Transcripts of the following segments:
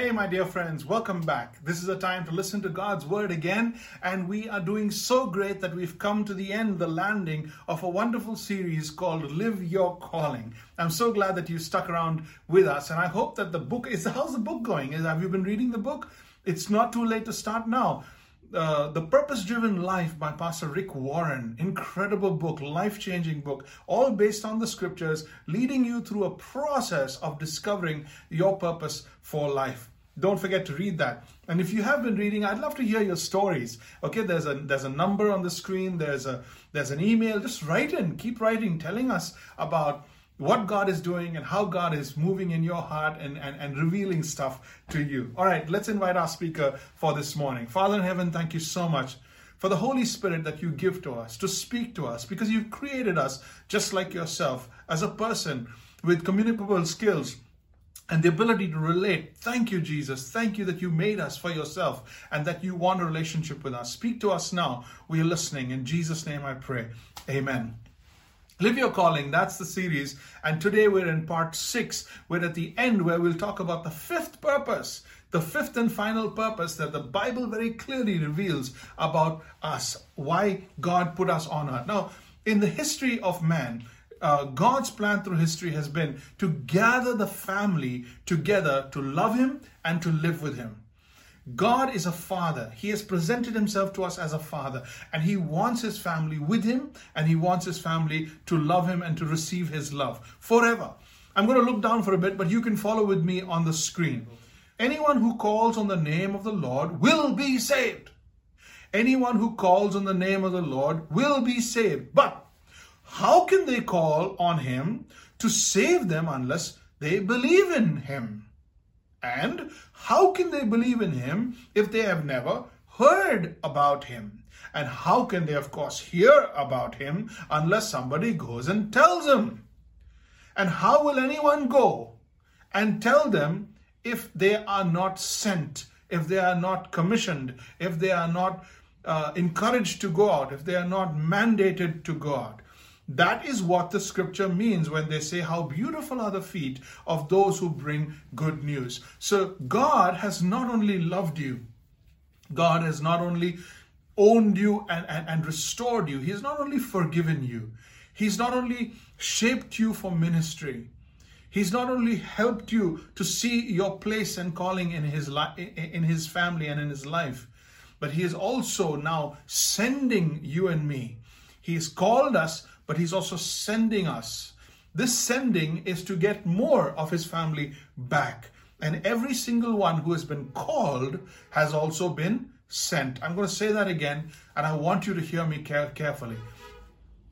Hey, my dear friends, welcome back. This is a time to listen to God's word again, and we are doing so great that we've come to the end, the landing of a wonderful series called Live Your Calling. I'm so glad that you stuck around with us, and I hope that the book is how's the book going? Have you been reading the book? It's not too late to start now. Uh, the Purpose Driven Life by Pastor Rick Warren. Incredible book, life changing book, all based on the scriptures, leading you through a process of discovering your purpose for life. Don't forget to read that. And if you have been reading, I'd love to hear your stories. Okay, there's a there's a number on the screen. There's a there's an email. Just write in. Keep writing, telling us about what God is doing and how God is moving in your heart and, and, and revealing stuff to you. All right, let's invite our speaker for this morning. Father in heaven, thank you so much for the Holy Spirit that you give to us to speak to us because you've created us just like yourself as a person with communicable skills and the ability to relate. Thank you, Jesus. Thank you that you made us for yourself and that you want a relationship with us. Speak to us now. We are listening. In Jesus' name I pray. Amen. Live Your Calling, that's the series. And today we're in part six. We're at the end where we'll talk about the fifth purpose, the fifth and final purpose that the Bible very clearly reveals about us, why God put us on earth. Now, in the history of man, uh, God's plan through history has been to gather the family together to love Him and to live with Him. God is a father. He has presented himself to us as a father, and he wants his family with him, and he wants his family to love him and to receive his love forever. I'm going to look down for a bit, but you can follow with me on the screen. Anyone who calls on the name of the Lord will be saved. Anyone who calls on the name of the Lord will be saved. But how can they call on him to save them unless they believe in him? And how can they believe in him if they have never heard about him? And how can they, of course, hear about him unless somebody goes and tells them? And how will anyone go and tell them if they are not sent, if they are not commissioned, if they are not uh, encouraged to go out, if they are not mandated to go out? That is what the scripture means when they say, How beautiful are the feet of those who bring good news. So God has not only loved you, God has not only owned you and, and, and restored you, He's not only forgiven you, He's not only shaped you for ministry. He's not only helped you to see your place and calling in his li- in his family and in his life, but he is also now sending you and me. He has called us but He's also sending us. This sending is to get more of His family back. And every single one who has been called has also been sent. I'm going to say that again, and I want you to hear me carefully.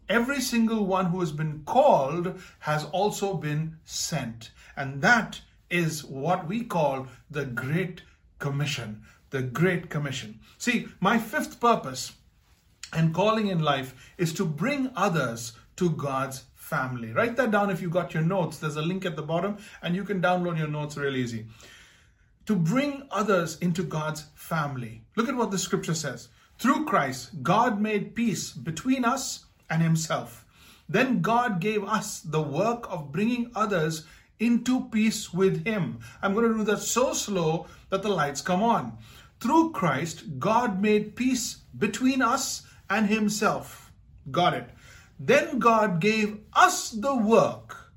Every single one who has been called has also been sent. And that is what we call the Great Commission. The Great Commission. See, my fifth purpose and calling in life is to bring others to God's family. Write that down if you got your notes. There's a link at the bottom and you can download your notes real easy. To bring others into God's family. Look at what the scripture says. Through Christ, God made peace between us and Himself. Then God gave us the work of bringing others into peace with Him. I'm going to do that so slow that the lights come on. Through Christ, God made peace between us and himself. Got it. Then God gave us the work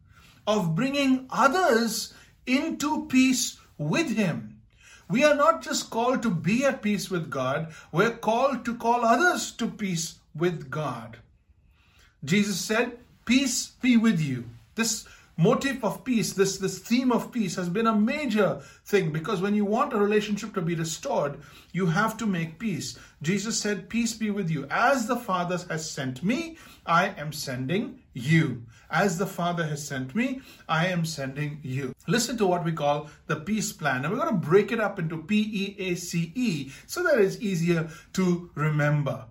of bringing others into peace with him. We are not just called to be at peace with God, we're called to call others to peace with God. Jesus said, Peace be with you. This motive of peace, this, this theme of peace has been a major thing because when you want a relationship to be restored, you have to make peace. Jesus said, Peace be with you. As the Father has sent me, I am sending you. As the Father has sent me, I am sending you. Listen to what we call the peace plan. And we're going to break it up into P E A C E so that it's easier to remember.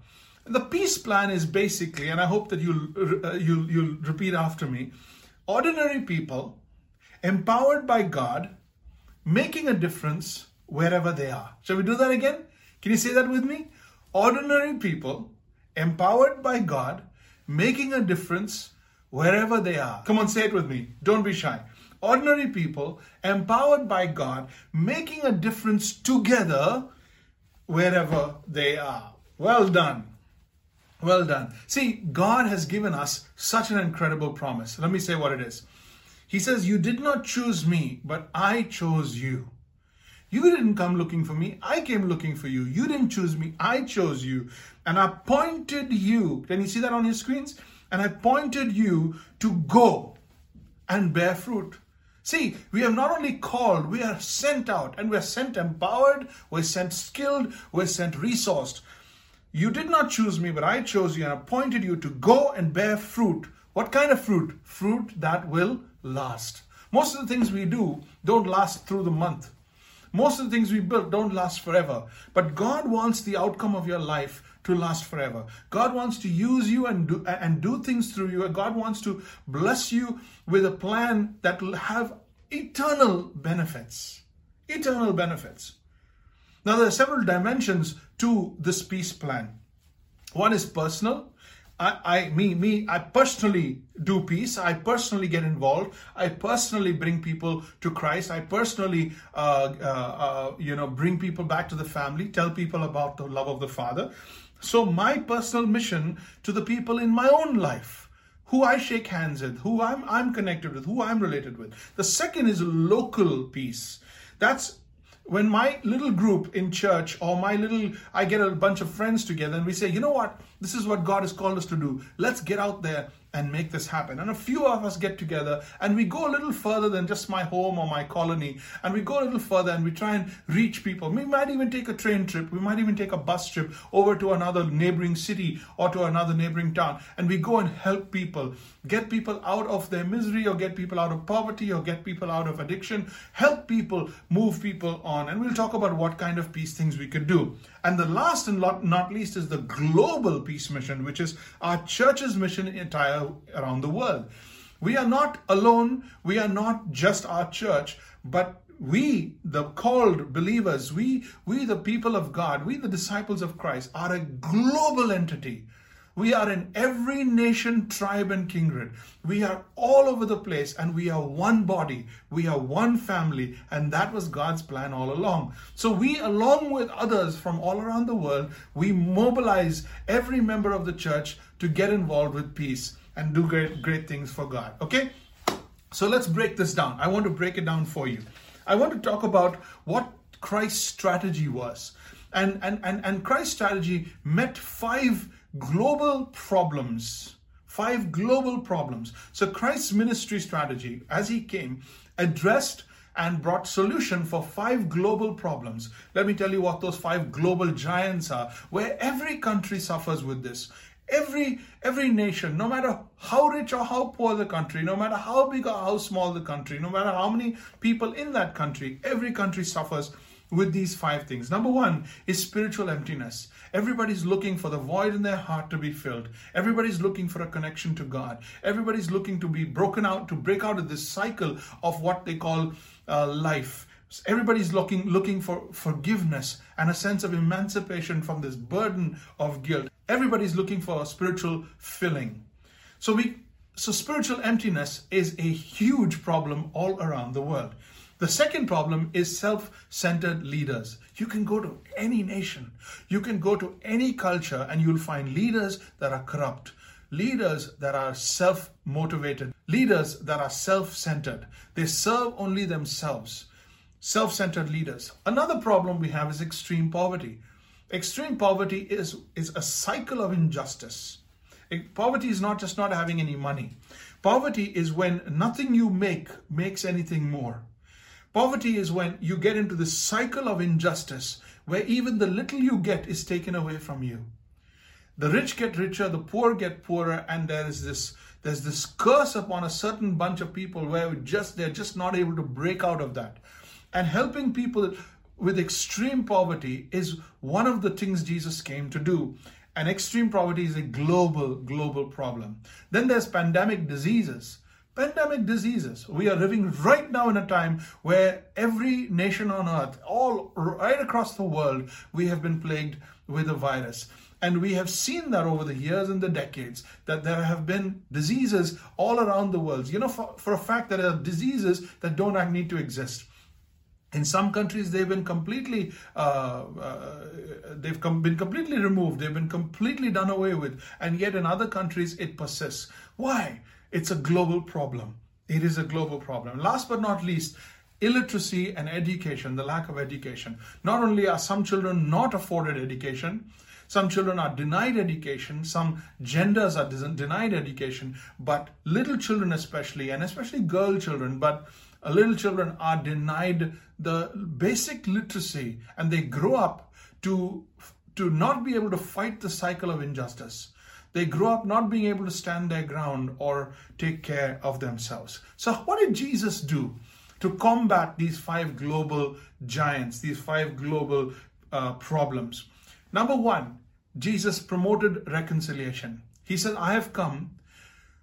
The peace plan is basically, and I hope that you'll, uh, you'll, you'll repeat after me ordinary people empowered by God making a difference wherever they are. Shall we do that again? Can you say that with me? Ordinary people empowered by God making a difference wherever they are. Come on, say it with me. Don't be shy. ordinary people, empowered by God, making a difference together wherever they are. Well done. Well done. See, God has given us such an incredible promise. Let me say what it is. He says, You did not choose me, but I chose you. You didn't come looking for me. I came looking for you. You didn't choose me. I chose you. And I appointed you. Can you see that on your screens? And I appointed you to go and bear fruit. See, we are not only called, we are sent out and we are sent empowered, we're sent skilled, we're sent resourced. You did not choose me, but I chose you and appointed you to go and bear fruit. What kind of fruit? Fruit that will last. Most of the things we do don't last through the month. Most of the things we build don't last forever. But God wants the outcome of your life to last forever. God wants to use you and do, and do things through you. God wants to bless you with a plan that will have eternal benefits. Eternal benefits. Now, there are several dimensions to this peace plan. One is personal, I, I, me, me, I personally do peace. I personally get involved. I personally bring people to Christ. I personally, uh, uh, uh, you know, bring people back to the family. Tell people about the love of the Father. So my personal mission to the people in my own life, who I shake hands with, who I'm, I'm connected with, who I'm related with. The second is local peace. That's when my little group in church or my little i get a bunch of friends together and we say you know what? This is what god has called us to do. Let's get out there and make this happen. And a few of us get together and we go a little further than just my home or my colony. And we go a little further and we try and reach people. We might even take a train trip. We might even take a bus trip over to another neighboring city or to another neighboring town. And we go and help people, get people out of their misery or get people out of poverty or get people out of addiction, help people, move people on. And we'll talk about what kind of peace things we could do. And the last and not least is the global peace mission, which is our church's mission entire around the world. We are not alone. We are not just our church, but we, the called believers, we, we, the people of God, we, the disciples of Christ, are a global entity we are in every nation, tribe, and kindred. We are all over the place and we are one body. We are one family. And that was God's plan all along. So we, along with others from all around the world, we mobilize every member of the church to get involved with peace and do great, great things for God. Okay? So let's break this down. I want to break it down for you. I want to talk about what Christ's strategy was. And, and, and, and Christ's strategy met five global problems. Five global problems. So Christ's ministry strategy, as he came, addressed and brought solution for five global problems. Let me tell you what those five global giants are, where every country suffers with this. Every every nation, no matter how rich or how poor the country, no matter how big or how small the country, no matter how many people in that country, every country suffers with these five things. Number one is spiritual emptiness. Everybody's looking for the void in their heart to be filled. Everybody's looking for a connection to God. Everybody's looking to be broken out, to break out of this cycle of what they call uh, life. Everybody's looking looking for forgiveness and a sense of emancipation from this burden of guilt. Everybody's looking for a spiritual filling. So we so spiritual emptiness is a huge problem all around the world. The second problem is self centered leaders. You can go to any nation, you can go to any culture, and you'll find leaders that are corrupt, leaders that are self motivated, leaders that are self centered. They serve only themselves. Self centered leaders. Another problem we have is extreme poverty. Extreme poverty is, is a cycle of injustice. Poverty is not just not having any money. Poverty is when nothing you make makes anything more. Poverty is when you get into this cycle of injustice where even the little you get is taken away from you. The rich get richer, the poor get poorer, and there is this there's this curse upon a certain bunch of people where just they're just not able to break out of that. And helping people with extreme poverty is one of the things Jesus came to do. And extreme poverty is a global, global problem. Then there's pandemic diseases pandemic diseases. We are living right now in a time where every nation on earth, all right across the world, we have been plagued with a virus. And we have seen that over the years and the decades that there have been diseases all around the world. You know, for, for a fact, that there are diseases that don't need to exist. In some countries, they've been completely uh, uh, they've com- been completely removed. They've been completely done away with, and yet in other countries it persists. Why? It's a global problem. It is a global problem. Last but not least, illiteracy and education, the lack of education. Not only are some children not afforded education, some children are denied education, some genders are denied education, but little children, especially, and especially girl children, but little children are denied the basic literacy and they grow up to, to not be able to fight the cycle of injustice. They grow up not being able to stand their ground or take care of themselves. So, what did Jesus do? to combat these five global giants, these five global uh, problems. Number one, Jesus promoted reconciliation. He said, I have come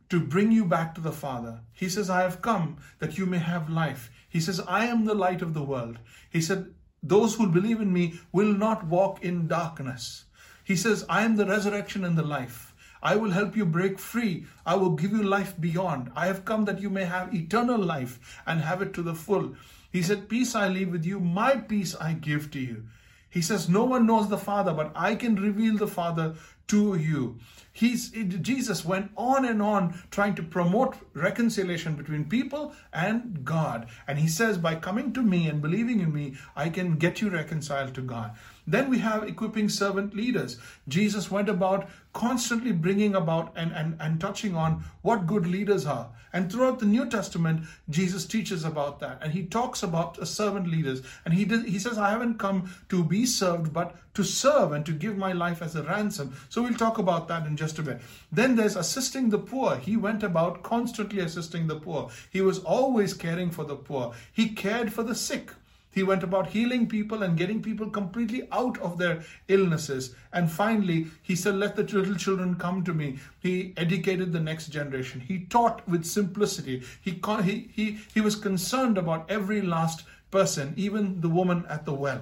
to bring you back to the Father. He says, I have come that you may have life. He says, I am the light of the world. He said, Those who believe in me will not walk in darkness. He says, I am the resurrection and the life. I will help you break free. I will give you life beyond. I have come that you may have eternal life and have it to the full. He said, Peace I leave with you, my peace I give to you. He says, No one knows the Father, but I can reveal the Father to you. He's, Jesus went on and on trying to promote reconciliation between people and God. And he says, By coming to me and believing in me, I can get you reconciled to God. Then we have equipping servant leaders. Jesus went about constantly bringing about and, and, and touching on what good leaders are. And throughout the New Testament, Jesus teaches about that. And he talks about servant leaders. And he, did, he says, I haven't come to be served, but to serve and to give my life as a ransom. So we'll talk about that in just a bit. Then there's assisting the poor. He went about constantly assisting the poor. He was always caring for the poor. He cared for the sick. He went about healing people and getting people completely out of their illnesses. And finally, he said, Let the little children come to me. He educated the next generation. He taught with simplicity. He, he, he, he was concerned about every last person, even the woman at the well.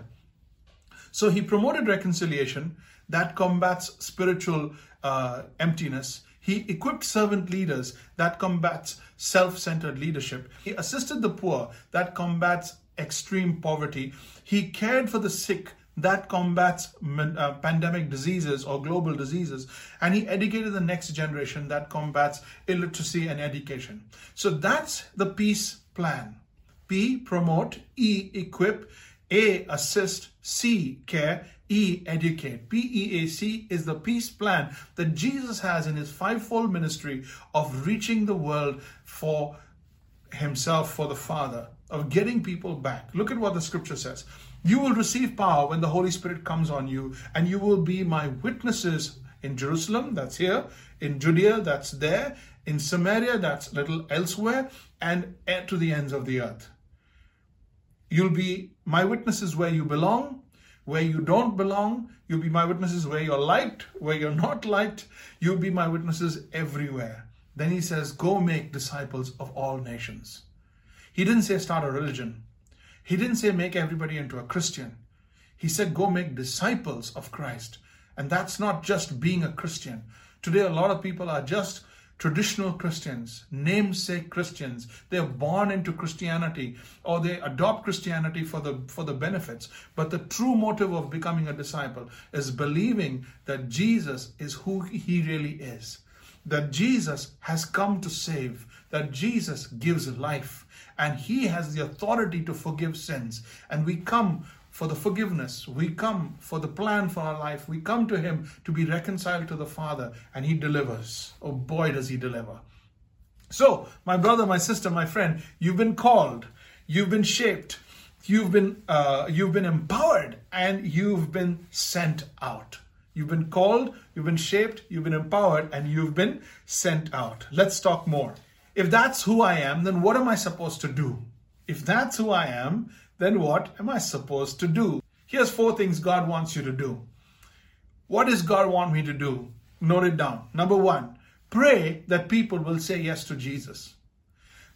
So he promoted reconciliation that combats spiritual uh, emptiness. He equipped servant leaders that combats self centered leadership. He assisted the poor that combats extreme poverty. He cared for the sick that combats uh, pandemic diseases or global diseases and he educated the next generation that combats illiteracy and education so that's the peace plan p promote e equip a assist c care E, educate. PEAC is the peace plan that Jesus has in his fivefold ministry of reaching the world for himself, for the Father of getting people back. Look at what the scripture says. You will receive power when the Holy Spirit comes on you, and you will be my witnesses in Jerusalem, that's here, in Judea, that's there, in Samaria, that's little elsewhere, and to the ends of the earth. You'll be my witnesses where you belong, where you don't belong. You'll be my witnesses where you're liked, where you're not liked. You'll be my witnesses everywhere. Then he says, Go make disciples of all nations. He didn't say start a religion. He didn't say make everybody into a Christian. He said go make disciples of Christ. And that's not just being a Christian. Today, a lot of people are just traditional Christians, namesake Christians. They're born into Christianity or they adopt Christianity for the, for the benefits. But the true motive of becoming a disciple is believing that Jesus is who he really is, that Jesus has come to save, that Jesus gives life and He has the authority to forgive sins. And we come for the forgiveness. We come for the plan for our life. We come to Him to be reconciled to the Father, and He delivers. Oh boy, does He deliver. So, my brother, my sister, my friend, you've been called, you've been shaped, you've been uh, you've been empowered, and you've been sent out. You've been called, you've been shaped, you've been empowered, and you've been sent out. Let's talk more. If that's who I am, then what am I supposed to do? If that's who I am, then what am I supposed to do? Here's four things God wants you to do. What does God want me to do? Note it down. Number one, pray that people will say yes to Jesus.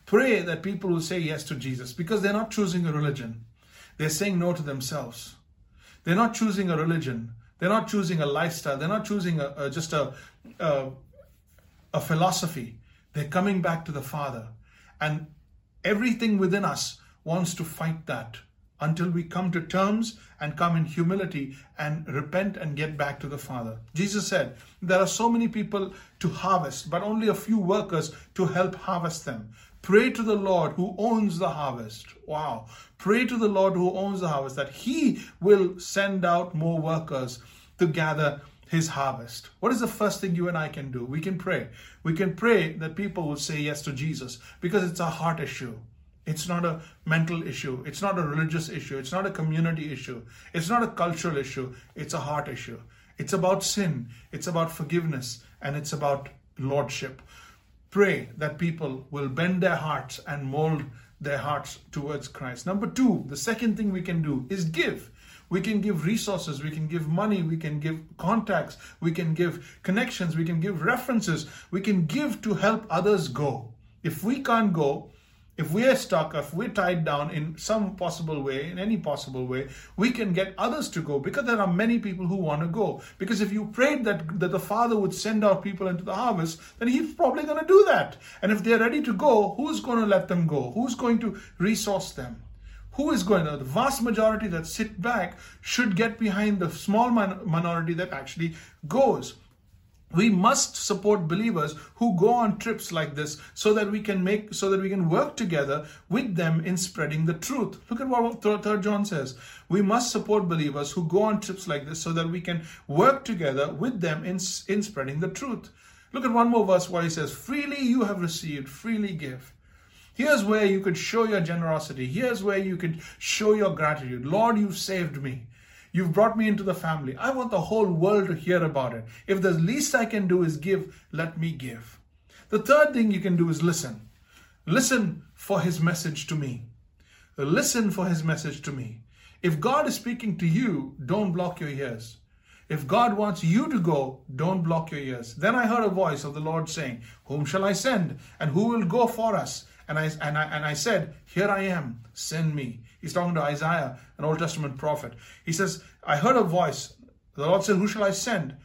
Pray that people will say yes to Jesus because they're not choosing a religion. They're saying no to themselves. They're not choosing a religion. They're not choosing a lifestyle. They're not choosing a, a just a, a a philosophy. They're coming back to the Father, and everything within us wants to fight that until we come to terms and come in humility and repent and get back to the Father. Jesus said, There are so many people to harvest, but only a few workers to help harvest them. Pray to the Lord who owns the harvest. Wow. Pray to the Lord who owns the harvest that He will send out more workers to gather His harvest. What is the first thing you and I can do? We can pray. We can pray that people will say yes to Jesus because it's a heart issue. It's not a mental issue. It's not a religious issue. It's not a community issue. It's not a cultural issue. It's a heart issue. It's about sin. It's about forgiveness. And it's about lordship. Pray that people will bend their hearts and mold their hearts towards Christ. Number two, the second thing we can do is give. We can give resources, we can give money, we can give contacts, we can give connections, we can give references, we can give to help others go. If we can't go, if we are stuck, if we're tied down in some possible way, in any possible way, we can get others to go because there are many people who want to go. Because if you prayed that, that the Father would send out people into the harvest, then He's probably going to do that. And if they're ready to go, who's going to let them go? Who's going to resource them? Who is going to? The vast majority that sit back should get behind the small minority that actually goes. We must support believers who go on trips like this so that we can make so that we can work together with them in spreading the truth. Look at what third john says. We must support believers who go on trips like this so that we can work together with them in, in spreading the truth. Look at one more verse where he says freely you have received freely give here's where you could show your generosity here's where you could show your gratitude lord you've saved me You've brought me into the family. I want the whole world to hear about it. If the least I can do is give, let me give. The third thing you can do is listen. Listen for his message to me. Listen for his message to me. If God is speaking to you, don't block your ears. If God wants you to go, don't block your ears. Then I heard a voice of the Lord saying, Whom shall I send? And who will go for us? And I, and I, and I said, Here I am, send me. He's talking to Isaiah, an Old Testament prophet. He says, I heard a voice. The Lord said, Who shall I send?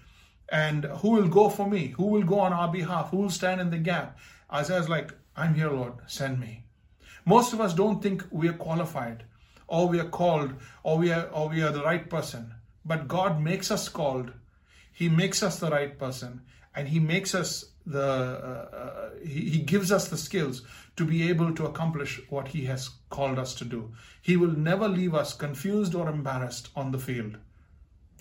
And who will go for me? Who will go on our behalf? Who will stand in the gap? Isaiah's like, I'm here, Lord, send me. Most of us don't think we are qualified, or we are called, or we are, or we are the right person. But God makes us called. He makes us the right person, and He makes us the uh, uh, he, he gives us the skills to be able to accomplish what he has called us to do. He will never leave us confused or embarrassed on the field.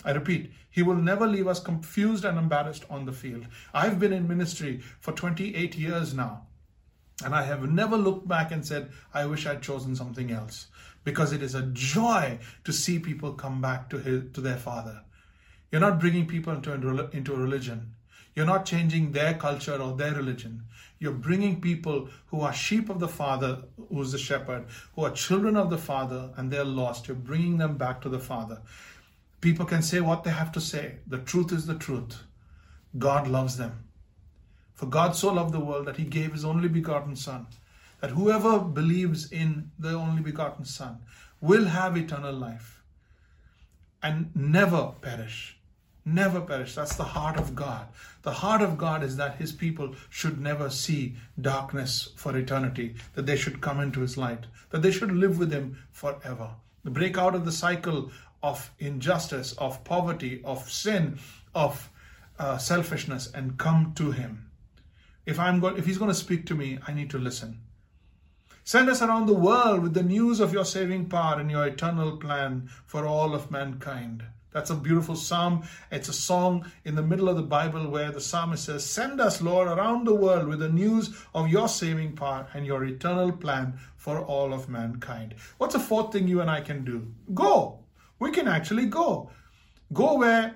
I repeat he will never leave us confused and embarrassed on the field. I've been in ministry for 28 years now and i have never looked back and said i wish i'd chosen something else because it is a joy to see people come back to his, to their father. You're not bringing people into, into a religion you're not changing their culture or their religion. You're bringing people who are sheep of the Father, who's the shepherd, who are children of the Father, and they're lost. You're bringing them back to the Father. People can say what they have to say. The truth is the truth. God loves them. For God so loved the world that he gave his only begotten Son, that whoever believes in the only begotten Son will have eternal life and never perish never perish. That's the heart of God. The heart of God is that His people should never see darkness for eternity, that they should come into His light, that they should live with Him forever. Break out of the cycle of injustice, of poverty, of sin, of uh, selfishness, and come to Him. If I'm going, if He's going to speak to me, I need to listen. Send us around the world with the news of your saving power and your eternal plan for all of mankind. That's a beautiful psalm. It's a song in the middle of the Bible where the psalmist says, Send us, Lord, around the world with the news of your saving power and your eternal plan for all of mankind. What's the fourth thing you and I can do? Go. We can actually go. Go where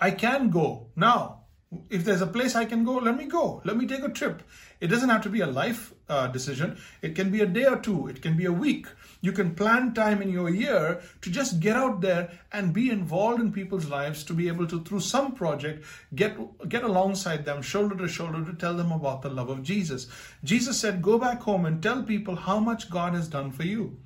I can go now. If there's a place I can go, let me go. Let me take a trip. It doesn't have to be a life uh, decision. It can be a day or two. It can be a week. You can plan time in your year to just get out there and be involved in people's lives to be able to, through some project, get, get alongside them, shoulder to shoulder, to tell them about the love of Jesus. Jesus said, Go back home and tell people how much God has done for you.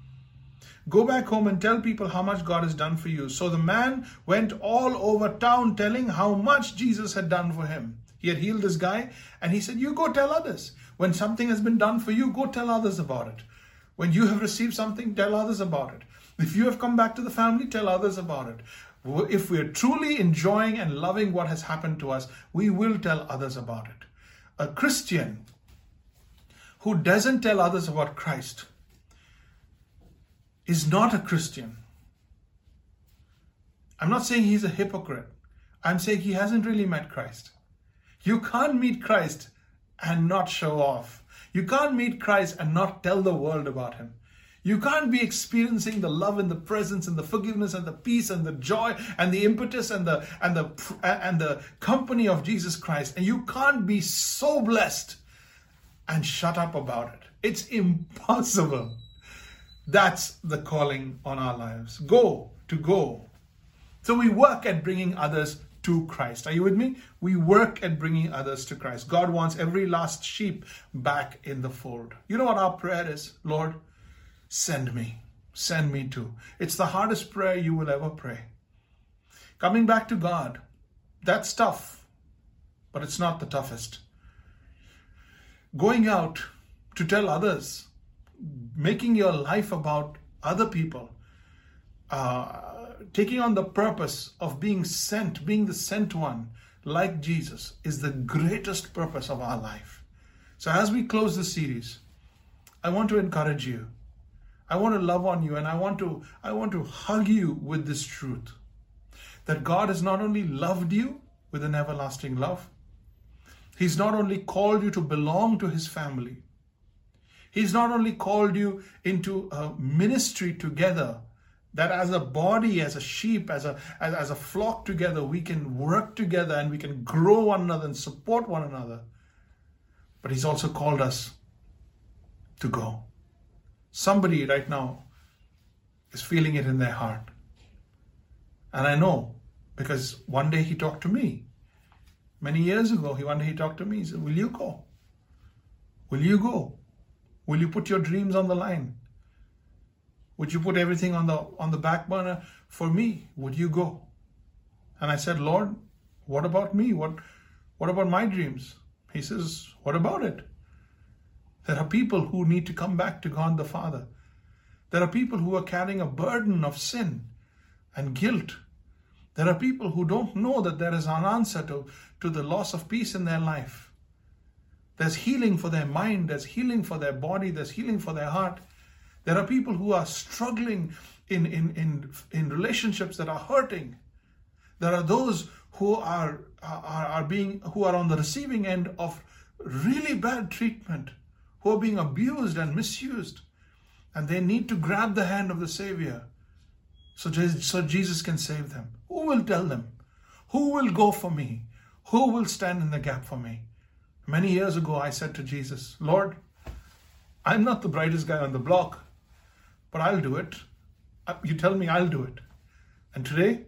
Go back home and tell people how much God has done for you. So the man went all over town telling how much Jesus had done for him. He had healed this guy, and he said, You go tell others. When something has been done for you, go tell others about it. When you have received something, tell others about it. If you have come back to the family, tell others about it. If we're truly enjoying and loving what has happened to us, we will tell others about it. A Christian who doesn't tell others about Christ is not a Christian. I'm not saying he's a hypocrite. I'm saying he hasn't really met Christ. You can't meet Christ and not show off. You can't meet Christ and not tell the world about him. You can't be experiencing the love and the presence and the forgiveness and the peace and the joy and the impetus and the and the and the company of Jesus Christ and you can't be so blessed and shut up about it. It's impossible. That's the calling on our lives. Go to go. So we work at bringing others to Christ. Are you with me? We work at bringing others to Christ. God wants every last sheep back in the fold. You know what our prayer is? Lord, send me. Send me to. It's the hardest prayer you will ever pray. Coming back to God, that's tough, but it's not the toughest. Going out to tell others, making your life about other people, uh, taking on the purpose of being sent, being the sent one, like Jesus, is the greatest purpose of our life. So, as we close the series, I want to encourage you. I want to love on you and I want to I want to hug you with this truth that God has not only loved you with an everlasting love, He's not only called you to belong to His family, He's not only called you into a ministry together that as a body as a sheep as a as, as, a flock together we can work together and we can grow one another and support one another. But he's also called us to go. Somebody right now is feeling it in their heart. And i know because one day he talked to me. Many years ago he one day he talked to me. He said will you go? Will you go will you put your dreams on the line would you put everything on the on the back burner for me? Would you go? And I said, Lord, what about me? What what about my dreams? He says, What about it? There are people who need to come back to God the Father. There are people who are carrying a burden of sin and guilt. There are people who don't know that there is an answer to, to the loss of peace in their life. There's healing for their mind, there's healing for their body, there's healing for their heart. There are people who are struggling in, in, in, in relationships that are hurting. There are those who are, are, are being who are on the receiving end of really bad treatment, who are being abused and misused. And they need to grab the hand of the Savior so, so Jesus can save them. Who will tell them? Who will go for me? Who will stand in the gap for me? Many years ago, I said to Jesus, Lord, I'm not the brightest guy on the block but I'll do it. Uh, you tell me I'll do it. And today,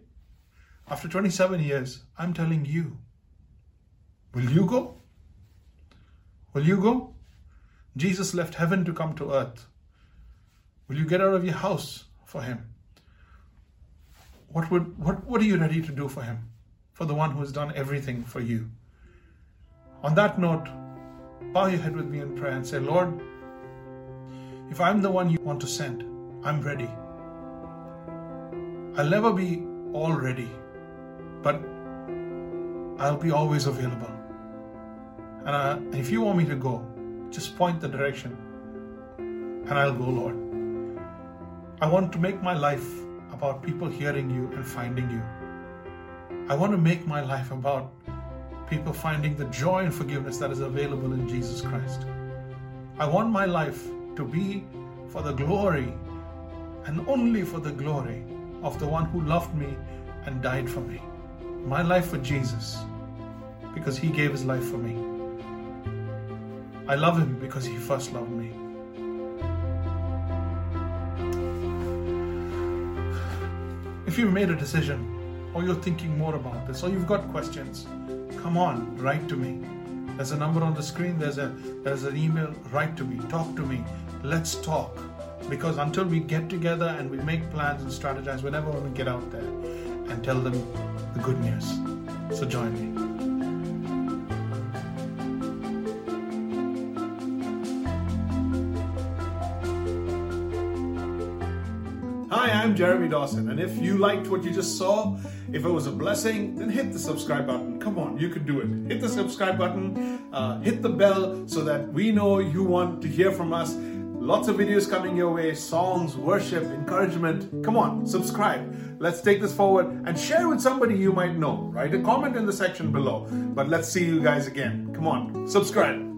after 27 years, I'm telling you, will you go? Will you go? Jesus left heaven to come to earth. Will you get out of your house for him? What, would, what, what are you ready to do for him? For the one who has done everything for you. On that note, bow your head with me in prayer and say, Lord, if I'm the one you want to send, I'm ready. I'll never be all ready, but I'll be always available. And, uh, if you want me to go, just point the direction and I'll go, Lord. I want to make my life about people hearing you and finding you. I want to make my life about people finding the joy and forgiveness that is available in Jesus Christ. I want my life to be for the glory and only for the glory of the one who loved me and died for me. My life for Jesus because he gave his life for me. I love him because he first loved me. If you've made a decision, or you're thinking more about this, or you've got questions, come on, write to me. There's a number on the screen, there's a there's an email, write to me, talk to me. Let's talk Because until we get together and we make plans and strategize, we're never to get out there and tell them the good news. So join me. I'm Jeremy Dawson, and if you liked what you just saw, if it was a blessing, then hit the subscribe button. Come on, you can do it. Hit the subscribe button, uh, hit the bell so that we know you want to hear from us. Lots of videos coming your way songs, worship, encouragement. Come on, subscribe. Let's take this forward and share with somebody you might know. Write a comment in the section below. But let's see you guys again. Come on, subscribe.